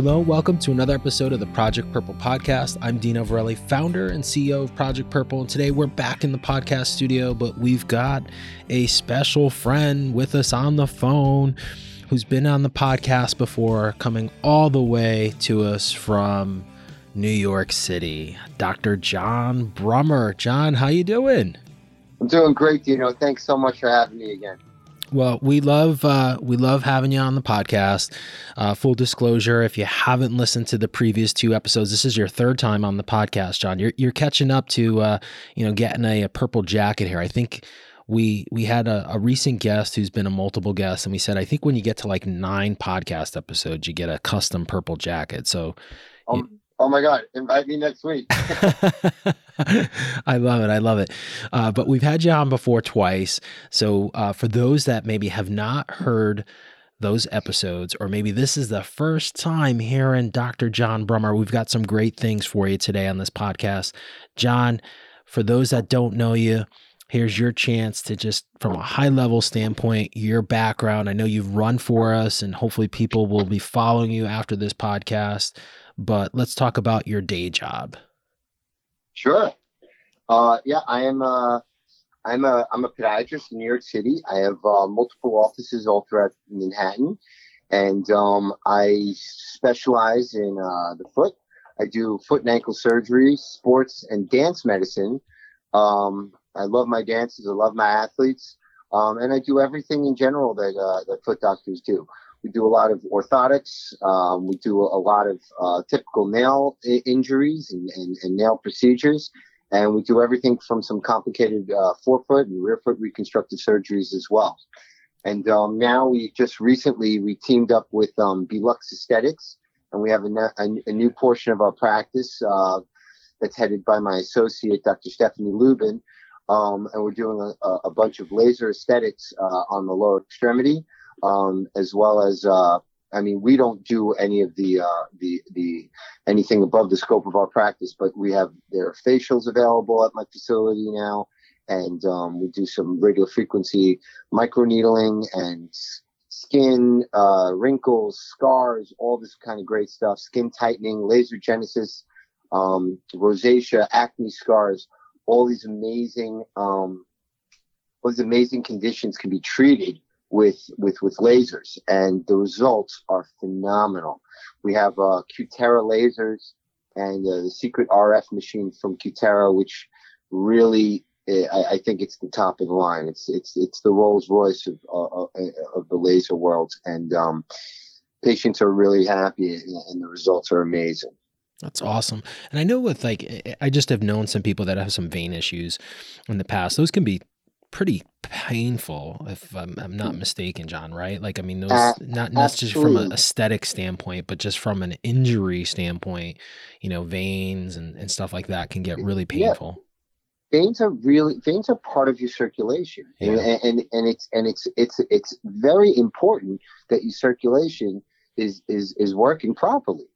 Hello, welcome to another episode of the Project Purple podcast. I'm Dino Varelli, founder and CEO of Project Purple, and today we're back in the podcast studio, but we've got a special friend with us on the phone who's been on the podcast before, coming all the way to us from New York City, Dr. John Brummer. John, how you doing? I'm doing great, Dino. Thanks so much for having me again. Well, we love uh, we love having you on the podcast. Uh, full disclosure: if you haven't listened to the previous two episodes, this is your third time on the podcast, John. You're you're catching up to uh, you know getting a, a, purple jacket here. I think we we had a, a, recent guest who's been a multiple guest, and we said I think when you get to like nine podcast episodes, you get a custom purple jacket. So. Um, Oh my God, invite me next week. I love it. I love it. Uh, but we've had you on before twice. So uh, for those that maybe have not heard those episodes, or maybe this is the first time hearing Dr. John Brummer, we've got some great things for you today on this podcast. John, for those that don't know you, here's your chance to just from a high level standpoint your background i know you've run for us and hopefully people will be following you after this podcast but let's talk about your day job. Sure. Uh, yeah, I am. Uh, I'm a I'm a podiatrist in New York City. I have uh, multiple offices all throughout Manhattan, and um, I specialize in uh, the foot. I do foot and ankle surgery, sports and dance medicine. Um, I love my dancers. I love my athletes, um, and I do everything in general that uh, that foot doctors do. We do a lot of orthotics. Um, we do a lot of uh, typical nail I- injuries and, and, and, nail procedures. And we do everything from some complicated uh, forefoot and rear foot reconstructive surgeries as well. And um, now we just recently we teamed up with um, Belux Aesthetics, and we have a, a, a new portion of our practice uh, that's headed by my associate, Dr. Stephanie Lubin. Um, and we're doing a, a, bunch of laser aesthetics uh, on the lower extremity um, as well as uh, I mean, we don't do any of the uh, the the anything above the scope of our practice, but we have their facials available at my facility now, and um, we do some radio frequency microneedling and skin uh, wrinkles, scars, all this kind of great stuff, skin tightening, laser genesis, um, rosacea, acne scars, all these amazing um, all these amazing conditions can be treated with with with lasers, and the results are phenomenal. We have uh, Cutera lasers and uh, the secret RF machine from Cutera, which really eh, I, I, think it's the top of the line. It's it's it's the Rolls Royce of uh, uh of the laser world, and um, patients are really happy, and the results are amazing. That's awesome. And I know with like, I just have known some people that have some vein issues in the past. Those can be pretty painful if I'm, I'm, not mm. mistaken john right like i mean those uh, not necessarily from an aesthetic standpoint but just from an injury standpoint you know veins and, and stuff like that can get really painful yeah. veins are really veins are part of your circulation yeah. and, and and it's and it's it's it's very important that your circulation is is is working properly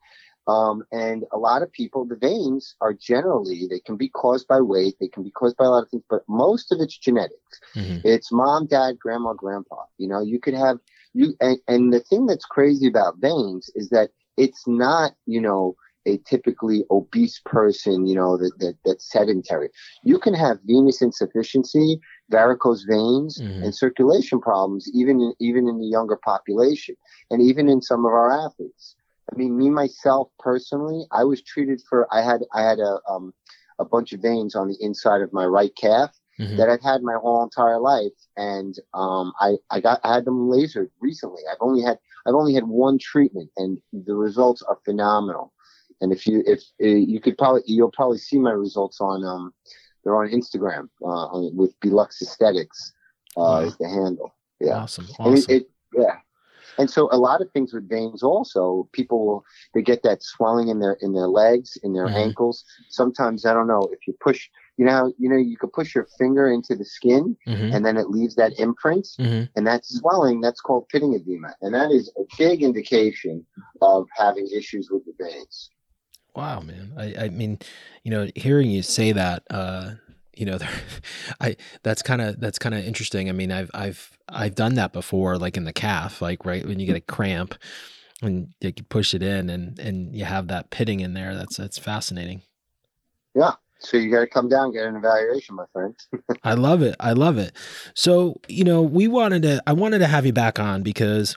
um, and a lot of people, the veins are generally, they can be caused by weight, they can be caused by a lot of things, but most of it's genetics. Mm-hmm. It's mom, dad, grandma, grandpa. You know, you could have you, and, and the thing that's crazy about veins is that it's not, you know, a typically obese person, you know, that, that that's sedentary. You can have venous insufficiency, varicose veins, mm-hmm. and circulation problems, even in, even in the younger population, and even in some of our athletes. I mean, me myself personally, I was treated for I had I had a um a bunch of veins on the inside of my right calf mm-hmm. that I've had my whole entire life, and um I I got I had them lasered recently. I've only had I've only had one treatment, and the results are phenomenal. And if you if uh, you could probably you'll probably see my results on um they're on Instagram uh, with Belux Aesthetics uh, wow. is the handle. Yeah, awesome, awesome. It, it, yeah, and so a lot of things with veins also, people will they get that swelling in their in their legs, in their mm-hmm. ankles. Sometimes I don't know if you push, you know, you know, you could push your finger into the skin mm-hmm. and then it leaves that imprint, mm-hmm. and that swelling that's called pitting edema, and that is a big indication of having issues with the veins. Wow, man. I, I mean, you know, hearing you say that, uh, you know, I that's kind of that's kind of interesting. I mean, I've I've I've done that before, like in the calf, like right when you get a cramp, and you can push it in and and you have that pitting in there that's that's fascinating. Yeah. So you got to come down get an evaluation my friend. I love it. I love it. So you know we wanted to i wanted to have you back on because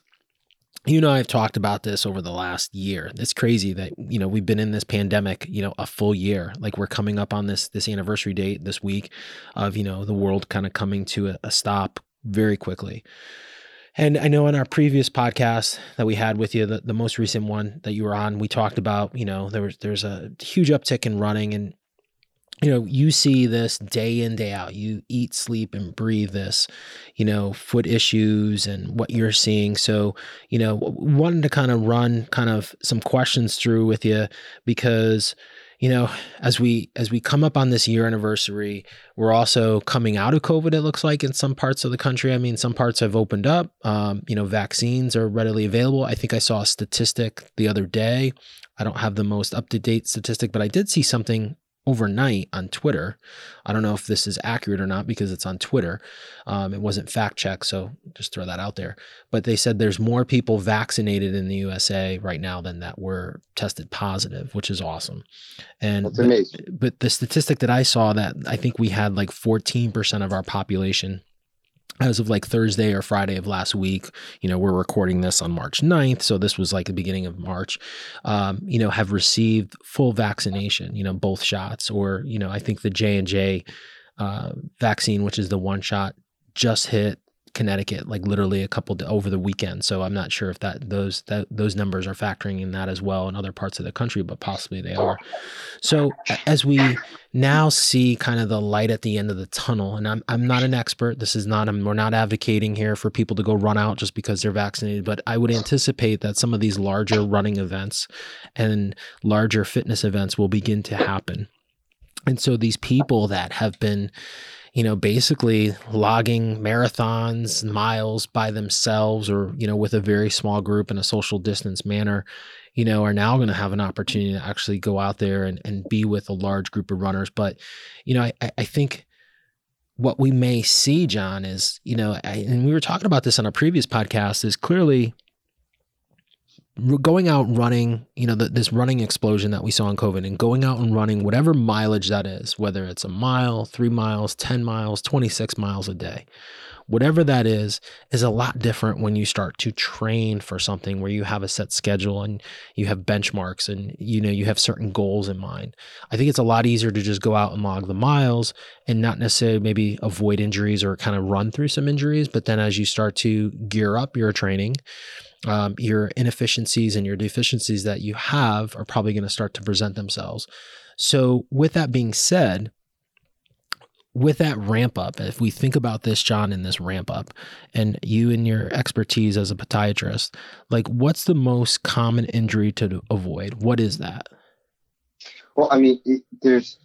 you know i've talked about this over the last year. It's crazy that you know we've been in this pandemic you know a full year. Like we're coming up on this this anniversary date this week of you know the world kind of coming to a, a stop very quickly. And I know in our previous podcast that we had with you, the, the most recent one that you were on, we talked about, you know, there was there's a huge uptick in running and you know, you see this day in, day out. You eat, sleep, and breathe this, you know, foot issues and what you're seeing. So, you know, wanted to kind of run kind of some questions through with you because you know, as we as we come up on this year anniversary, we're also coming out of COVID. It looks like in some parts of the country. I mean, some parts have opened up. Um, you know, vaccines are readily available. I think I saw a statistic the other day. I don't have the most up to date statistic, but I did see something overnight on Twitter. I don't know if this is accurate or not because it's on Twitter. Um, it wasn't fact checked, so just throw that out there. But they said there's more people vaccinated in the USA right now than that were tested positive, which is awesome. And. But, but the statistic that I saw that I think we had like 14% of our population as of like Thursday or Friday of last week, you know, we're recording this on March 9th. So this was like the beginning of March, um, you know, have received full vaccination, you know, both shots, or, you know, I think the J and J uh, vaccine, which is the one shot, just hit Connecticut, like literally a couple over the weekend. So I'm not sure if that those that those numbers are factoring in that as well in other parts of the country, but possibly they are. So as we now see kind of the light at the end of the tunnel, and I'm I'm not an expert. This is not I'm, we're not advocating here for people to go run out just because they're vaccinated, but I would anticipate that some of these larger running events and larger fitness events will begin to happen. And so these people that have been you know, basically logging marathons, miles by themselves or, you know, with a very small group in a social distance manner, you know, are now going to have an opportunity to actually go out there and, and be with a large group of runners. But, you know, I, I think what we may see, John, is, you know, I, and we were talking about this on a previous podcast, is clearly going out running, you know, the, this running explosion that we saw in COVID and going out and running whatever mileage that is, whether it's a mile, three miles, 10 miles, 26 miles a day, whatever that is, is a lot different when you start to train for something where you have a set schedule and you have benchmarks and, you know, you have certain goals in mind. I think it's a lot easier to just go out and log the miles and not necessarily maybe avoid injuries or kind of run through some injuries. But then as you start to gear up your training, um, your inefficiencies and your deficiencies that you have are probably going to start to present themselves. So, with that being said, with that ramp up, if we think about this, John, in this ramp up, and you and your expertise as a podiatrist, like what's the most common injury to avoid? What is that? Well, I mean, it, there's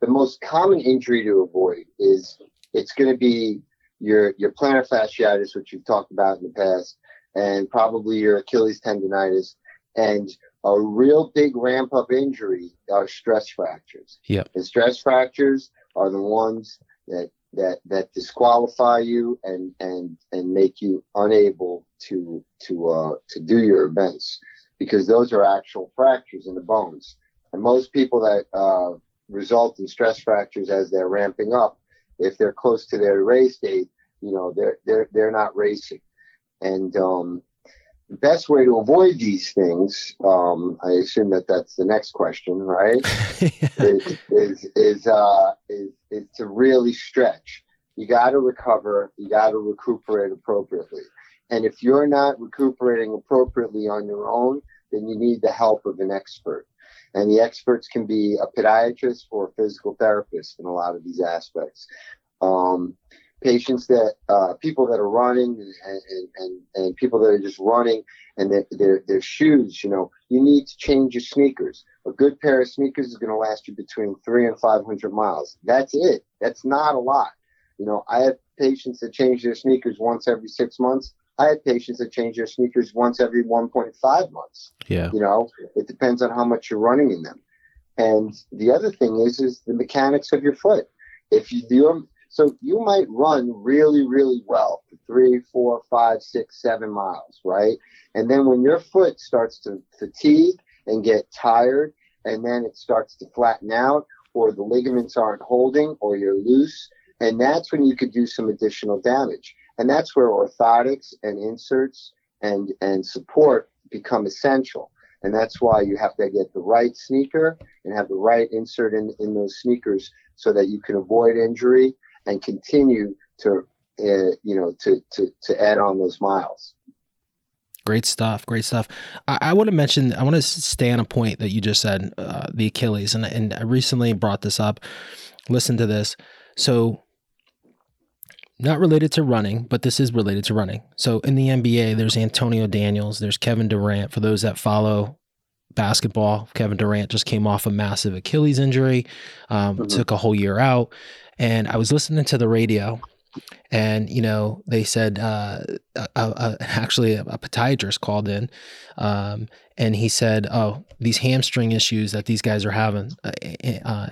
the most common injury to avoid is it's going to be your your plantar fasciitis, which you've talked about in the past, and probably your Achilles tendonitis. And a real big ramp up injury are stress fractures. Yeah. And stress fractures are the ones that that that disqualify you and and and make you unable to to uh to do your events because those are actual fractures in the bones. And most people that uh, result in stress fractures as they're ramping up, if they're close to their race date, you know, they're they're they're not racing. And um, the best way to avoid these things, um, I assume that that's the next question, right? is is is, uh, is is to really stretch. You got to recover. You got to recuperate appropriately. And if you're not recuperating appropriately on your own, then you need the help of an expert. And the experts can be a podiatrist or a physical therapist in a lot of these aspects. Um, patients that uh, people that are running and, and, and, and, people that are just running and their, their, their shoes you know you need to change your sneakers. A good pair of sneakers is going to last you between three and 500 miles. That's it. That's not a lot. You know i have patients that change their sneakers once every six months. I have patients that change their sneakers once every 1.5 months. Yeah. You know it depends on how much you're running in them. And the other thing is is the mechanics of your foot. If you do So you might run really, really well for three, four, five, six, seven miles, right? And then when your foot starts to fatigue and get tired, and then it starts to flatten out, or the ligaments aren't holding, or you're loose, and that's when you could do some additional damage. And that's where orthotics and inserts and and support become essential. And that's why you have to get the right sneaker and have the right insert in, in those sneakers so that you can avoid injury and continue to uh, you know to, to to add on those miles. Great stuff. Great stuff. I, I want to mention, I want to stay on a point that you just said, uh, the Achilles. And, and I recently brought this up. Listen to this. So, not related to running, but this is related to running. So, in the NBA, there's Anthony Davis, there's Kevin Durant. For those that follow basketball, Kevin Durant just came off a massive Achilles injury, um, mm-hmm. took a whole year out. And I was listening to the radio and you know they said uh, actually a, a, podiatrist called in um, and he said oh these hamstring issues that these guys are having uh, uh,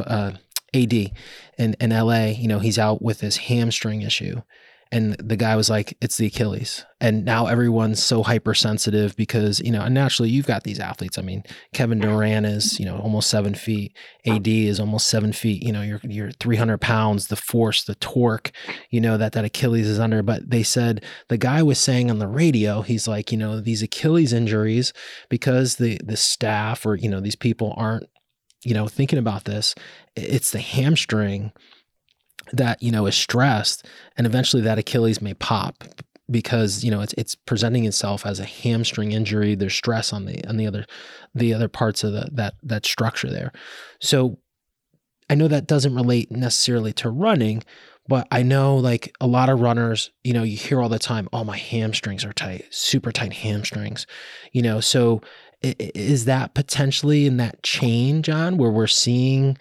uh ad in, in la you know he's out with this hamstring issue and the guy was like it's the achilles. And now everyone's so hypersensitive because you know and naturally you've got these athletes. I mean kevin mm-hmm. durant is you know almost seven feet. Ad is almost seven feet. You know you're you're 300 pounds the force the torque you know that that achilles is under. But they said the guy was saying on the radio he's like you know these achilles injuries because the the staff or you know these people aren't you know thinking about this it's the hamstring that you know is stressed and eventually that achilles may pop because you know it's it's presenting itself as a hamstring injury. There's stress on the on the other the other parts of the, that that structure there. So i know that doesn't relate necessarily to running but i know like a lot of runners you know you hear all the time oh my hamstrings are tight super tight hamstrings you know? So is that potentially in that chain john where we're seeing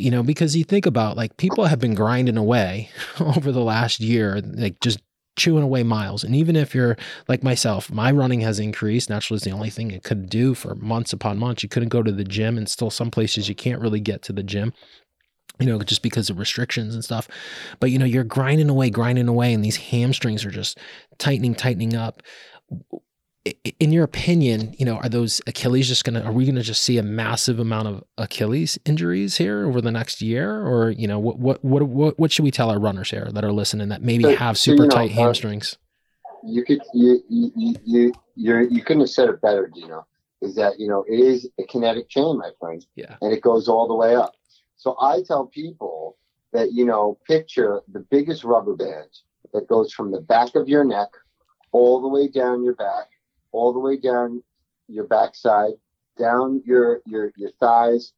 you know, because you think about like people have been grinding away over the last year, like just chewing away miles. And even if you're like myself, my running has increased. Naturally, it's the only thing it could do for months upon months. You couldn't go to the gym, and still some places you can't really get to the gym you know, just because of restrictions and stuff. But you know, you're grinding away, grinding away, and these hamstrings are just tightening, tightening up in your opinion, you know, are those Achilles just going to, are we going to just see a massive amount of Achilles injuries here over the next year? Or, you know, what, what, what, what, what should we tell our runners here that are listening that maybe so, have super so, tight know, hamstrings? You could, you, you, you, you're, you couldn't have said it better, Dino, is that, you know, it is a kinetic chain, my friend. Yeah. And it goes all the way up. So I tell people that, you know, picture the biggest rubber band that goes from the back of your neck all the way down your back all the way down your backside, down your your your thighs,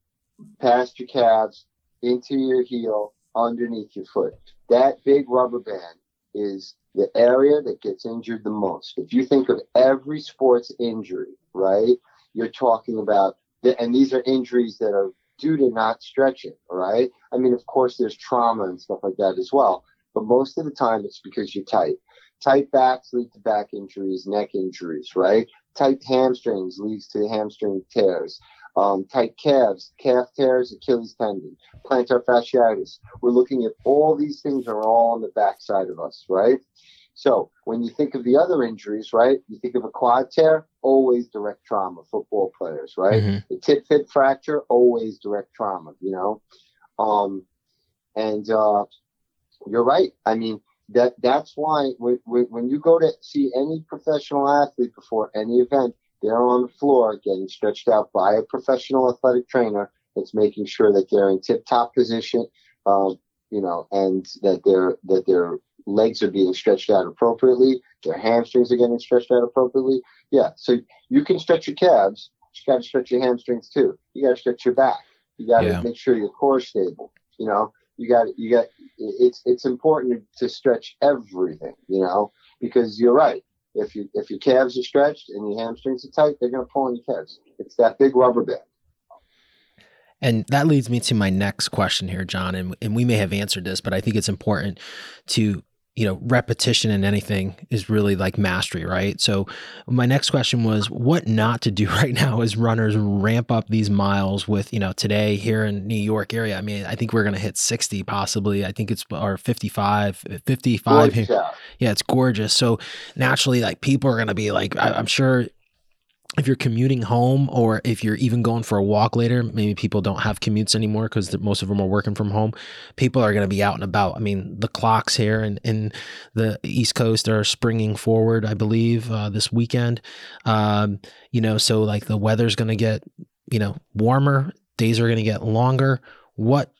past your calves, into your heel, underneath your foot. That big rubber band is the area that gets injured the most. If you think of every sports injury, right, you're talking about, the, and these are injuries that are due to not stretching, right? I mean, of course, there's trauma and stuff like that as well, but most of the time it's because you're tight. Tight backs lead to back injuries, neck injuries, right? Tight hamstrings leads to hamstring tears. Um, tight calves, calf tears, Achilles tendon, plantar fasciitis. We're looking at all these things are all on the backside of us, right? So when you think of the other injuries, right? You think of a quad tear, always direct trauma. Football players, right? Mm-hmm. The tib fib fracture, always direct trauma. You know, um, and uh, you're right. I mean, that that's why when, when you go to see any professional athlete before any event, they're on the floor getting stretched out by a professional athletic trainer that's making sure that they're in tip-top position, um, you know, and that their that their legs are being stretched out appropriately, their hamstrings are getting stretched out appropriately. Yeah, so you can stretch your calves, you got to stretch your hamstrings too. You got to stretch your back. You got to yeah. make sure your core is stable. You know, you got you got it's it's important to stretch everything, you know, because you're right. If you if your calves are stretched and your hamstrings are tight, they're going to pull on your calves. It's that big rubber band. And that leads me to my next question here, John. And, and we may have answered this, but I think it's important to you know, repetition in anything is really like mastery, right? So my next question was what not to do right now as runners ramp up these miles with, you know, today here in New York area. I mean, I think we're going to hit 60 possibly. I think it's or 55, 55 here. Yeah, it's gorgeous. So naturally like people are going to be like I, I'm sure if you're commuting home or if you're even going for a walk later, maybe people don't have commutes anymore because most of them are working from home. People are going to be out and about. I mean, the clocks here in, in the East Coast are springing forward, I believe, uh, this weekend. Um, you know, so like the weather's going to get, you know, warmer, days are going to get longer. What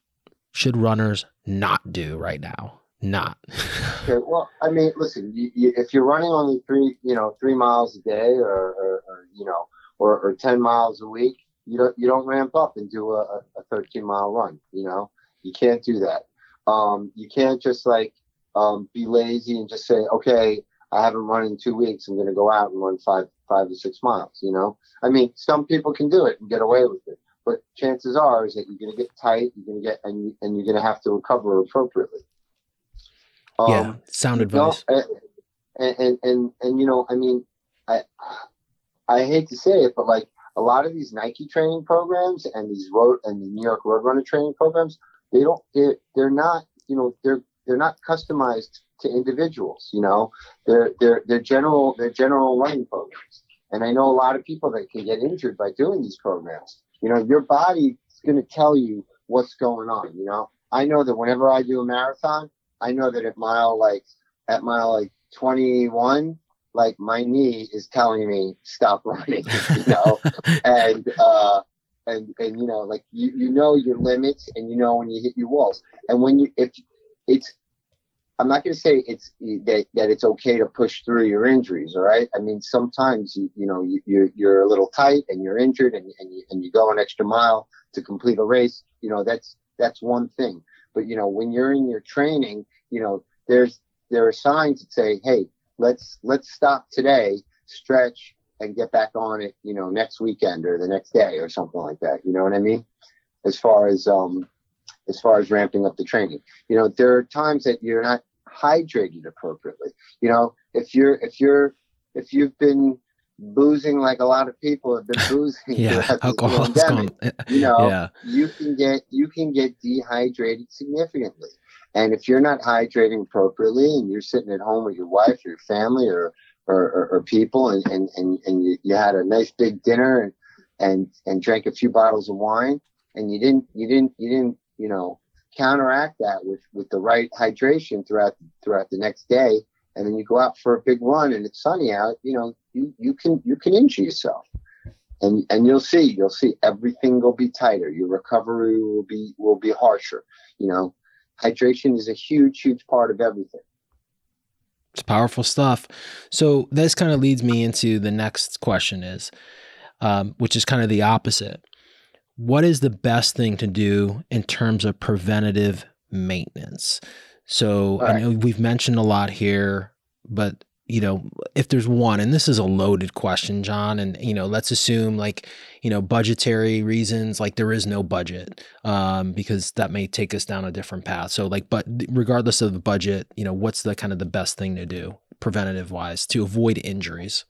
should runners not do right now? not. okay, well, I mean, listen, you, you, if you're running only three, you know, three miles a day, or, or, or you know, or, or, ten miles a week, you don't you don't ramp up and do a, a 13 mile run. You know, you can't do that. Um, you can't just like um, be lazy and just say, okay, I haven't run in two weeks. I'm going to go out and run five five to six miles. You know, I mean, some people can do it and get away with it, but chances are is that you're going to get tight. You're going to get and and you're going to have to recover appropriately. Um, yeah, sound advice. You know, and, and and and you know, I mean, I I hate to say it, but like a lot of these Nike training programs and these road and the New York Roadrunner training programs, they don't they're they're not you know they're they're not customized to individuals. You know, they're they're they're general they're general running programs. And I know a lot of people that can get injured by doing these programs. You know, your body is going to tell you what's going on. You know, I know that whenever I do a marathon, I know that at mile like at mile like 21, like my knee is telling me stop running, you know, and uh, and and you know like you you know your limits and you know when you hit your walls and when you if it's I'm not going to say it's that, that it's okay to push through your injuries. All right. I mean, sometimes you, you know, you, you're, you're a little tight and you're injured and, and you, and you go an extra mile to complete a race. You know, that's, that's one thing. But you know, when you're in your training, you know, there's there are signs that say, hey, let's let's stop today, stretch, and get back on it, you know, next weekend or the next day or something like that. You know what I mean? As far as um as far as ramping up the training. You know, there are times that you're not hydrated appropriately. You know, if you're if you're if you've been boozing like a lot of people have been boozing yeah alcohol you know yeah. you can get you can get dehydrated significantly. And if you're not hydrating appropriately and you're sitting at home with your wife or your family or or, or, or people and, and, and, and you, you had a nice big dinner and, and and drank a few bottles of wine and you didn't you didn't you didn't you know counteract that with with the right hydration throughout throughout the next day and then you go out for a big run and it's sunny out, you know, you, you can you can injure yourself. And and you'll see, you'll see everything will be tighter. Your recovery will be will be harsher. You know, hydration is a huge, huge part of everything. It's powerful stuff. So this kind of leads me into the next question is, um, which is kind of the opposite. What is the best thing to do in terms of preventative maintenance? So right. I know we've mentioned a lot here, but you know, if there's one, and this is a loaded question, John, and you know, let's assume like, you know, budgetary reasons, like there is no budget, um, because that may take us down a different path. So like, but regardless of the budget, you know, what's the kind of the best thing to do preventative wise to avoid injuries?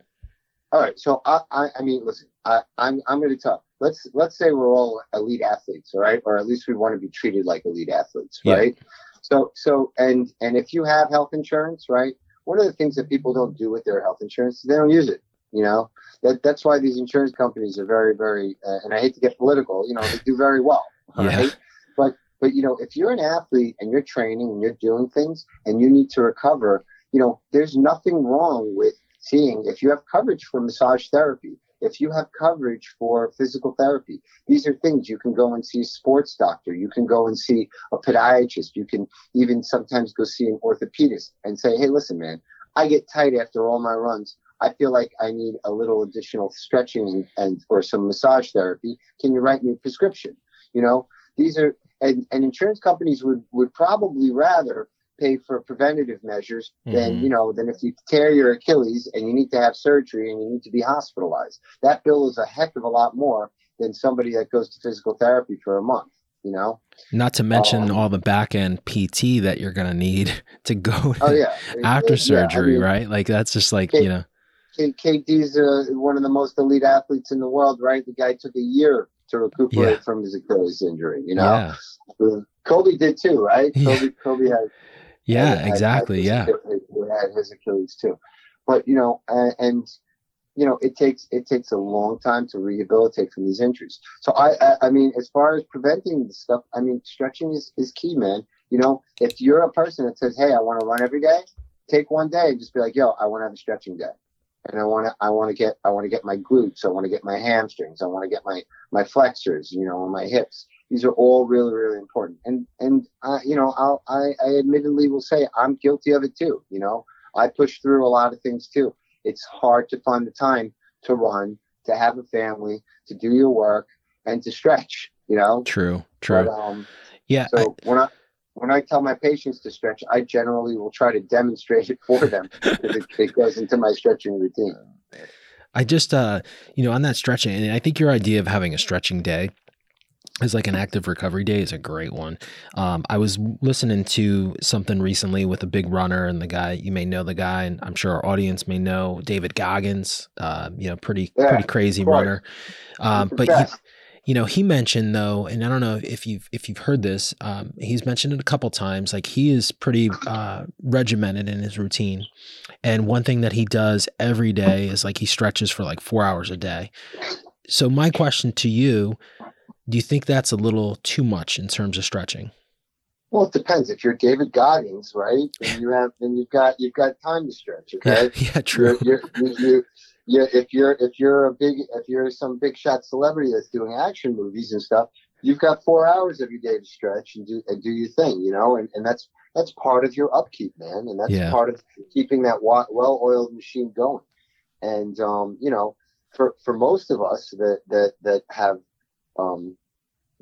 All right. So I, I, I mean, listen, I, I'm, I'm going to talk. Let's, let's say we're all elite athletes, all right? Or at least we want to be treated like elite athletes, right? Yeah. So, so, and, and if you have health insurance, right? One of the things that people don't do with their health insurance is they don't use it. You know, that that's why these insurance companies are very, very, uh, and I hate to get political, you know, they do very well. Yeah. Right? But, but, you know, if you're an athlete and you're training and you're doing things and you need to recover, you know, there's nothing wrong with seeing if you have coverage for massage therapy if you have coverage for physical therapy, these are things you can go and see a sports doctor. You can go and see a podiatrist. You can even sometimes go see an orthopedist and say, Hey, listen, man, I get tight after all my runs. I feel like I need a little additional stretching and, and or some massage therapy. Can you write me a prescription? You know, these are and, and insurance companies would would probably rather pay for preventative measures mm-hmm. than you know than if you tear your Achilles and you need to have surgery and you need to be hospitalized. That bill is a heck of a lot more than somebody that goes to physical therapy for a month. you know. Not to mention um, all the back end PT that you're gonna need to go. Oh yeah, after it, surgery, yeah, I mean, right? Like that's just like K- you know. K- KD's uh, one of the most elite athletes in the world, right? The guy took a year to recuperate yeah. from his Achilles injury. You know, yeah. Kobe did too, right? Kobe, Kobe had. Yeah, had, exactly. Had, yeah, had his Achilles too, but you know, and, and you know, it takes it takes a long time to rehabilitate from these injuries. So I, I, I mean, as far as preventing this stuff, I mean, stretching is, is key, man. You know, if you're a person that says, "Hey, I want to run every day," take one day and just be like, "Yo, I want to have a stretching day," and I want to, I want to get, I want to get my glutes, I want to get my hamstrings, I want to get my my flexors, you know, on my hips. These are all really, really important. And and uh, you know, I'll, I, I admittedly will say I'm guilty of it too. You know, I push through a lot of things too it's hard to find the time to run, to have a family, to do your work, and to stretch. You know. True. True. But, um, yeah. So I, when I when I tell my patients to stretch, I generally will try to demonstrate it for them because it, it goes into my stretching routine. I just, uh, you know, on that stretching, and I think your idea of having a stretching day is like an active recovery day is a great one. Um, I was listening to something recently with a big runner and the guy you may know the guy and I'm sure our audience may know David Goggins. Uh, you know, pretty yeah, pretty crazy runner. Um, but he, you know, he mentioned though, and I don't know if you've if you've heard this. Um, he's mentioned it a couple times. Like he is pretty uh, regimented in his routine, and one thing that he does every day is like he stretches for like four hours a day. So my question to you do you think that's a little too much in terms of stretching? Well, it depends. If you're David Goggins, right, and you have, then you've got you've got time to stretch. Okay, yeah, yeah true. You're, you're, you, you, if you're if you're a big if you're some big shot celebrity that's doing action movies and stuff, you've got four hours of your day to stretch and do and do your thing, you know, and, and that's that's part of your upkeep, man, and that's yeah. part of keeping that well-oiled machine going. And um, you know, for for most of us that that that have um,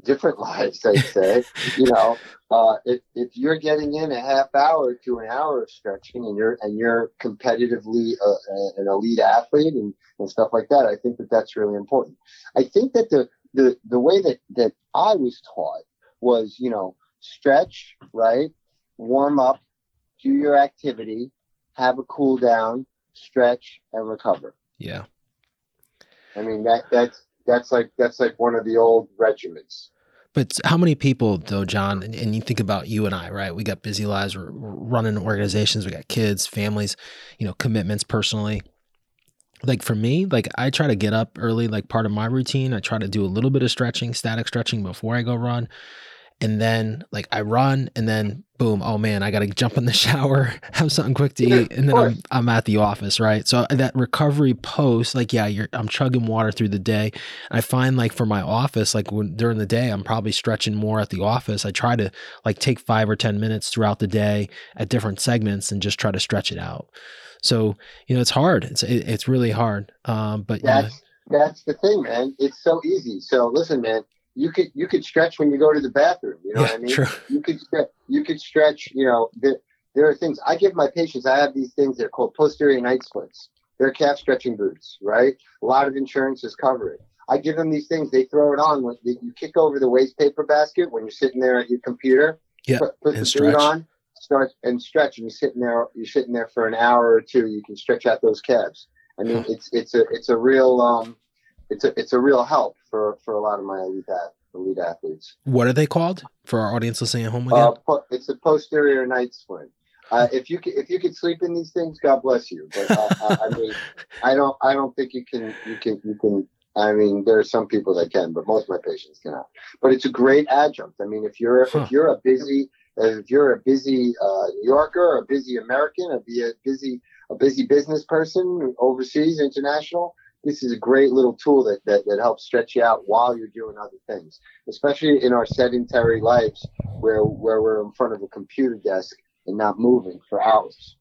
different lives, I'd say. you know, uh, if, if you're getting in a half hour to an hour of stretching and you're and you're competitively uh, uh, an elite athlete and, and stuff like that, I think that that's really important. I think that the the the way that that I was taught was, you know, stretch, right, warm up, do your activity, have a cool down, stretch, and recover. Yeah. I mean that that's that's like that's like one of the old regiments. But how many people, though, John? And, and, you think about you and I, right? We got busy lives. We're, running organizations. We got kids, families, you know, commitments personally. Like for me, like I try to get up early. Like part of my routine, I try to do a little bit of stretching, static stretching before I go run and then like I run and then boom, oh man, I got to jump in the shower, have something quick to eat, and then I'm I'm at the office, right? So that recovery post, like yeah, you're I'm chugging water through the day. I find like for my office, like when during the day, I'm probably stretching more at the office. I try to like take five or ten minutes throughout the day at different segments and just try to stretch it out. So you know, it's hard. It's it, it's really hard. Um, but that's know, that's the thing, man. It's so easy. So listen, man you could you could stretch when you go to the bathroom. You know yeah, what I mean? True. You could stretch. You could stretch. You know, the, there are things I give my patients. I have these things that are called posterior night splints. They're calf stretching boots, right? A lot of insurances cover it. I give them these things. They throw it on when you kick over the waste paper basket when you're sitting there at your computer. Yeah, put, put the stretch. boot on, start and stretch, and you're sitting there. You're sitting there for an hour or two. You can stretch out those calves. I mean, it's it's a it's a real um, it's a it's a real help for for a lot of my elite elite athletes. What are they called for our audience listening at home again? Uh, it's a posterior night splint. Uh, if you if you could sleep in these things, God bless you. But uh, I mean, I don't I don't think you can you can you can. I mean, there are some people that can, but most of my patients cannot. But it's a great adjunct. I mean, if you're huh. if you're a busy if you're a busy uh, New Yorker, a busy American, a busy a busy business person overseas, international, this is a great little tool that, that, that helps stretch you out while you're doing other things, especially in our sedentary lives where, where we're in front of a computer desk and not moving for hours.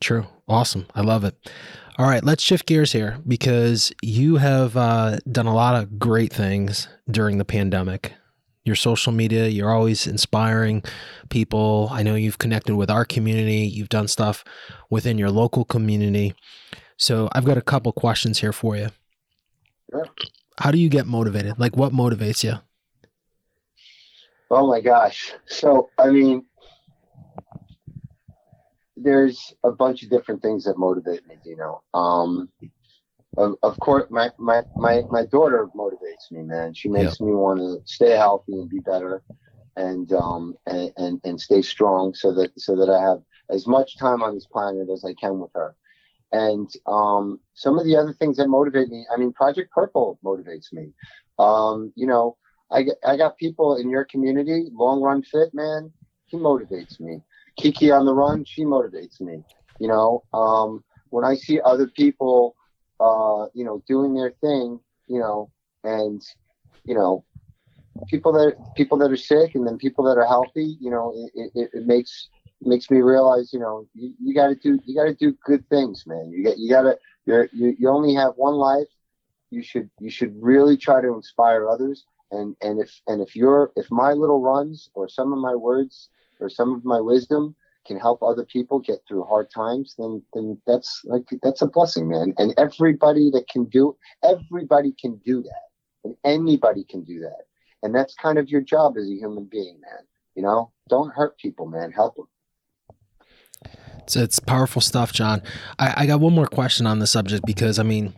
True. Awesome. I love it. All right, let's shift gears here because you have uh, done a lot of great things during the pandemic. Your social media, you're always inspiring people. I know you've connected with our community, you've done stuff within your local community. So I've got a couple questions here for you. How do you get motivated? Like what motivates you? Oh my gosh. So, I mean, there's a bunch of different things that motivate me, you know. Um, of, of course, my, my, my, my daughter motivates me, man. She makes me want to stay healthy and be better and, um, and, and, and stay strong so that, so that I have as much time on this planet as I can with her. And, um, some of the other things that motivate me, I mean, Project Purple motivates me. Um, you know, I, I got people in your community, Long Run Fit, man, he motivates me. Kiki on the run, she motivates me. You know, um, when I see other people, uh, you know, doing their thing, you know, and you know, people that people that are sick and then people that are healthy, you know, it, it, it makes makes me realize, you know, you, you got to do you got to do good things, man. You get you got to you you only have one life. You should you should really try to inspire others. And and if and if you're if my little runs or some of my words or some of my wisdom can help other people get through hard times, then then that's like that's a blessing, man. And everybody that can do everybody can do that. And anybody can do that. And that's kind of your job as a human being, man. You know, don't hurt people, man. Help them. It's, it's powerful stuff, John. I, I got one more question on the subject because I mean,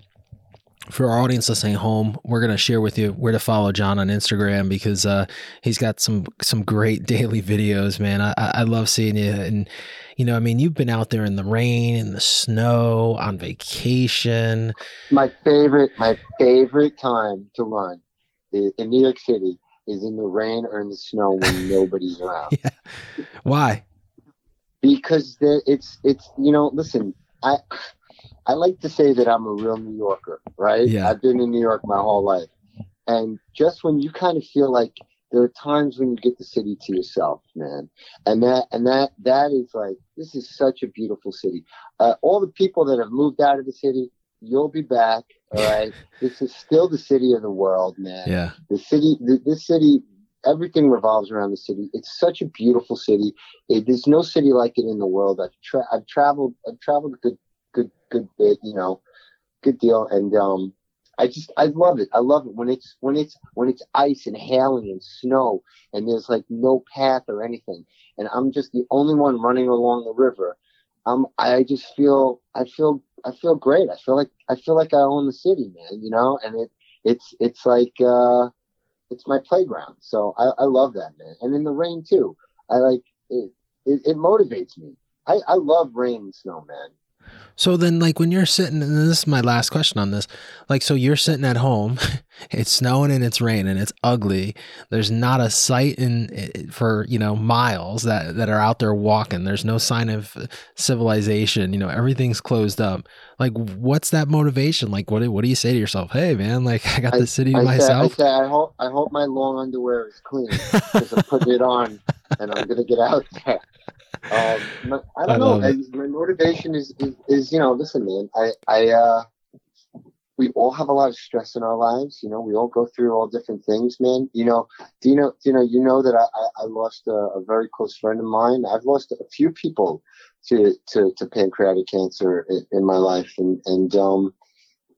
for our audience listening home, we're gonna share with you where to follow John on Instagram because uh, he's got some some great daily videos, man. I, I love seeing you, and you know, I mean, you've been out there in the rain, in the snow, on vacation. My favorite, my favorite time to run in New York City is in the rain or in the snow when nobody's around. Yeah. Why? Because it's it's you know, listen, I I like to say that I'm a real New Yorker, right? Yeah. I've been in New York my whole life. And just when you kind of feel like there are times when you get the city to yourself, man. And that and that that is like this is such a beautiful city. Uh, all the people that have moved out of the city, you'll be back. All right. this is still the city of the world, man. Yeah. The city the, this city everything revolves around the city. It's such a beautiful city. It, there's no city like it in the world. I've, tra- I've traveled. I've traveled a good good good bit, you know, good deal. And um, I just I love it. I love it when it's when it's when it's ice and hailing and snow and there's like no path or anything, and I'm just the only one running along the river. Um, I just feel I feel I feel great. I feel like I feel like I own the city, man. You know, and it it's it's like uh, it's my playground. So I, I love that, man. And in the rain too. I like it. It, it motivates me. I, I love rain and snow, man. So then, like when you're sitting, and this is my last question on this, like, so you're sitting at home, it's snowing and it's raining, it's ugly. There's not a sight in for you know miles that that are out there walking. There's no sign of civilization. You know, everything's closed up. Like, what's that motivation? Like, what what do you say to yourself? Hey, man, like I got the city to I myself. Say, I, say, I hope I hope my long underwear is clean because I'm putting it on and I'm gonna get out there. Um, I don't I know. I, my motivation is, is, is, you know, listen, man, I, I, uh, we all have a lot of stress in our lives. You know, we all go through all different things, man. You know, do you know, do you know, you know that I, I lost a, a very close friend of mine. I've lost a few people to, to, to pancreatic cancer in, in my life. And, and, um,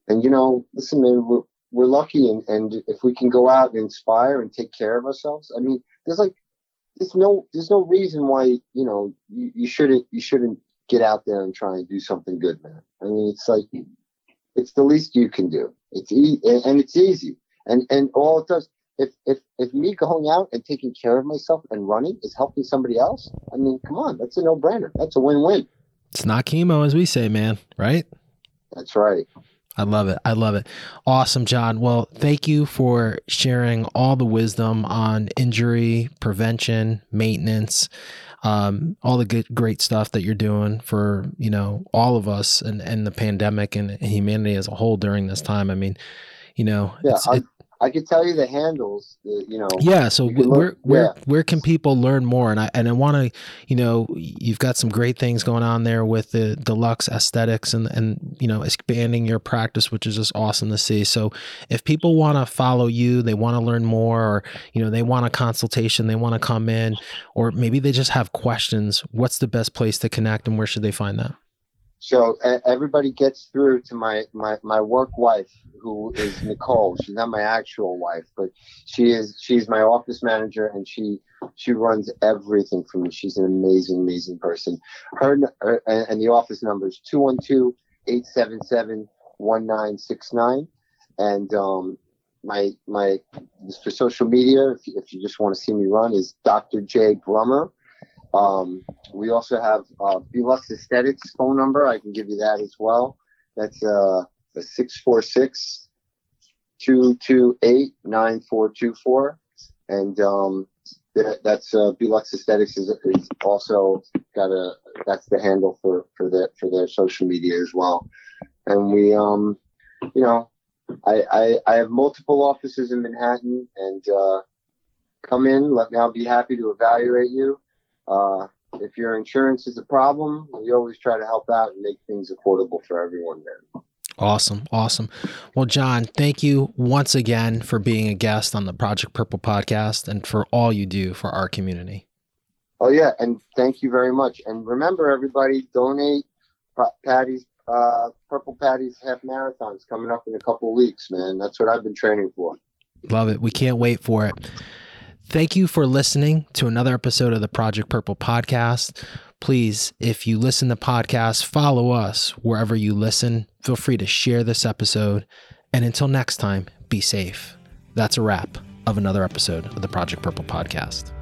and, you know, listen, man, we're, we're lucky. And, and if we can go out and inspire and take care of ourselves, I mean, there's like there's no there's no reason why you know you, you shouldn't you shouldn't get out there and try and do something good, man. I mean, it's like it's the least you can do. It's e- and it's easy, and and all it does. If if if me going out and taking care of myself and running is helping somebody else, I mean, come on, that's a no brainer. That's a win win. It's not chemo, as we say, man. Right? That's right. I love it. I love it. Awesome, John. Well, thank you for sharing all the wisdom on injury prevention, maintenance, um, all the good, great stuff that you're doing for you know all of us and and the pandemic and, humanity as a whole during this time. I mean, you know, yeah, it, I could tell you the handles, you know. Yeah. So where look, where yeah. where can people learn more? And I and I want to, you know, you've got some great things going on there with the deluxe aesthetics and and you know expanding your practice, which is just awesome to see. So if people want to follow you, they want to learn more, or you know they want a consultation, they want to come in, or maybe they just have questions. What's the best place to connect, and where should they find that? So everybody gets through to my, my my work wife who is nicole. She's not my actual wife but she is she's my office manager and she she runs everything for me. She's an amazing amazing person. Her, her and the office number is 212-877-1969 and um my my for social media if you, if you just want to see me run is dr j brummer um, we also have uh, Belux Aesthetics phone number. I can give you that as well. That's uh, 646 228 9424. And um, that, that's uh, Belux Aesthetics is, is also got a that's the handle for for their for their social media as well. And we um you know I I, I have multiple offices in Manhattan and uh, come in. Let me. I'll be happy to evaluate you. Uh, if your insurance is a problem, we always try to help out and make things affordable for everyone there. Awesome. Awesome. Well, John, thank you once again for being a guest on the Project Purple podcast and for all you do for our community. Oh, yeah. And thank you very much. And remember, everybody, donate Patty's, uh, Purple Patty's half marathons coming up in a couple weeks, man. That's what I've been training for. Love it. We can't wait for it. Thank you for listening to another episode of the Project Purple podcast. Please, if you listen to podcasts, follow us wherever you listen. Feel free to share this episode. And until next time, be safe. That's a wrap of another episode of the Project Purple podcast.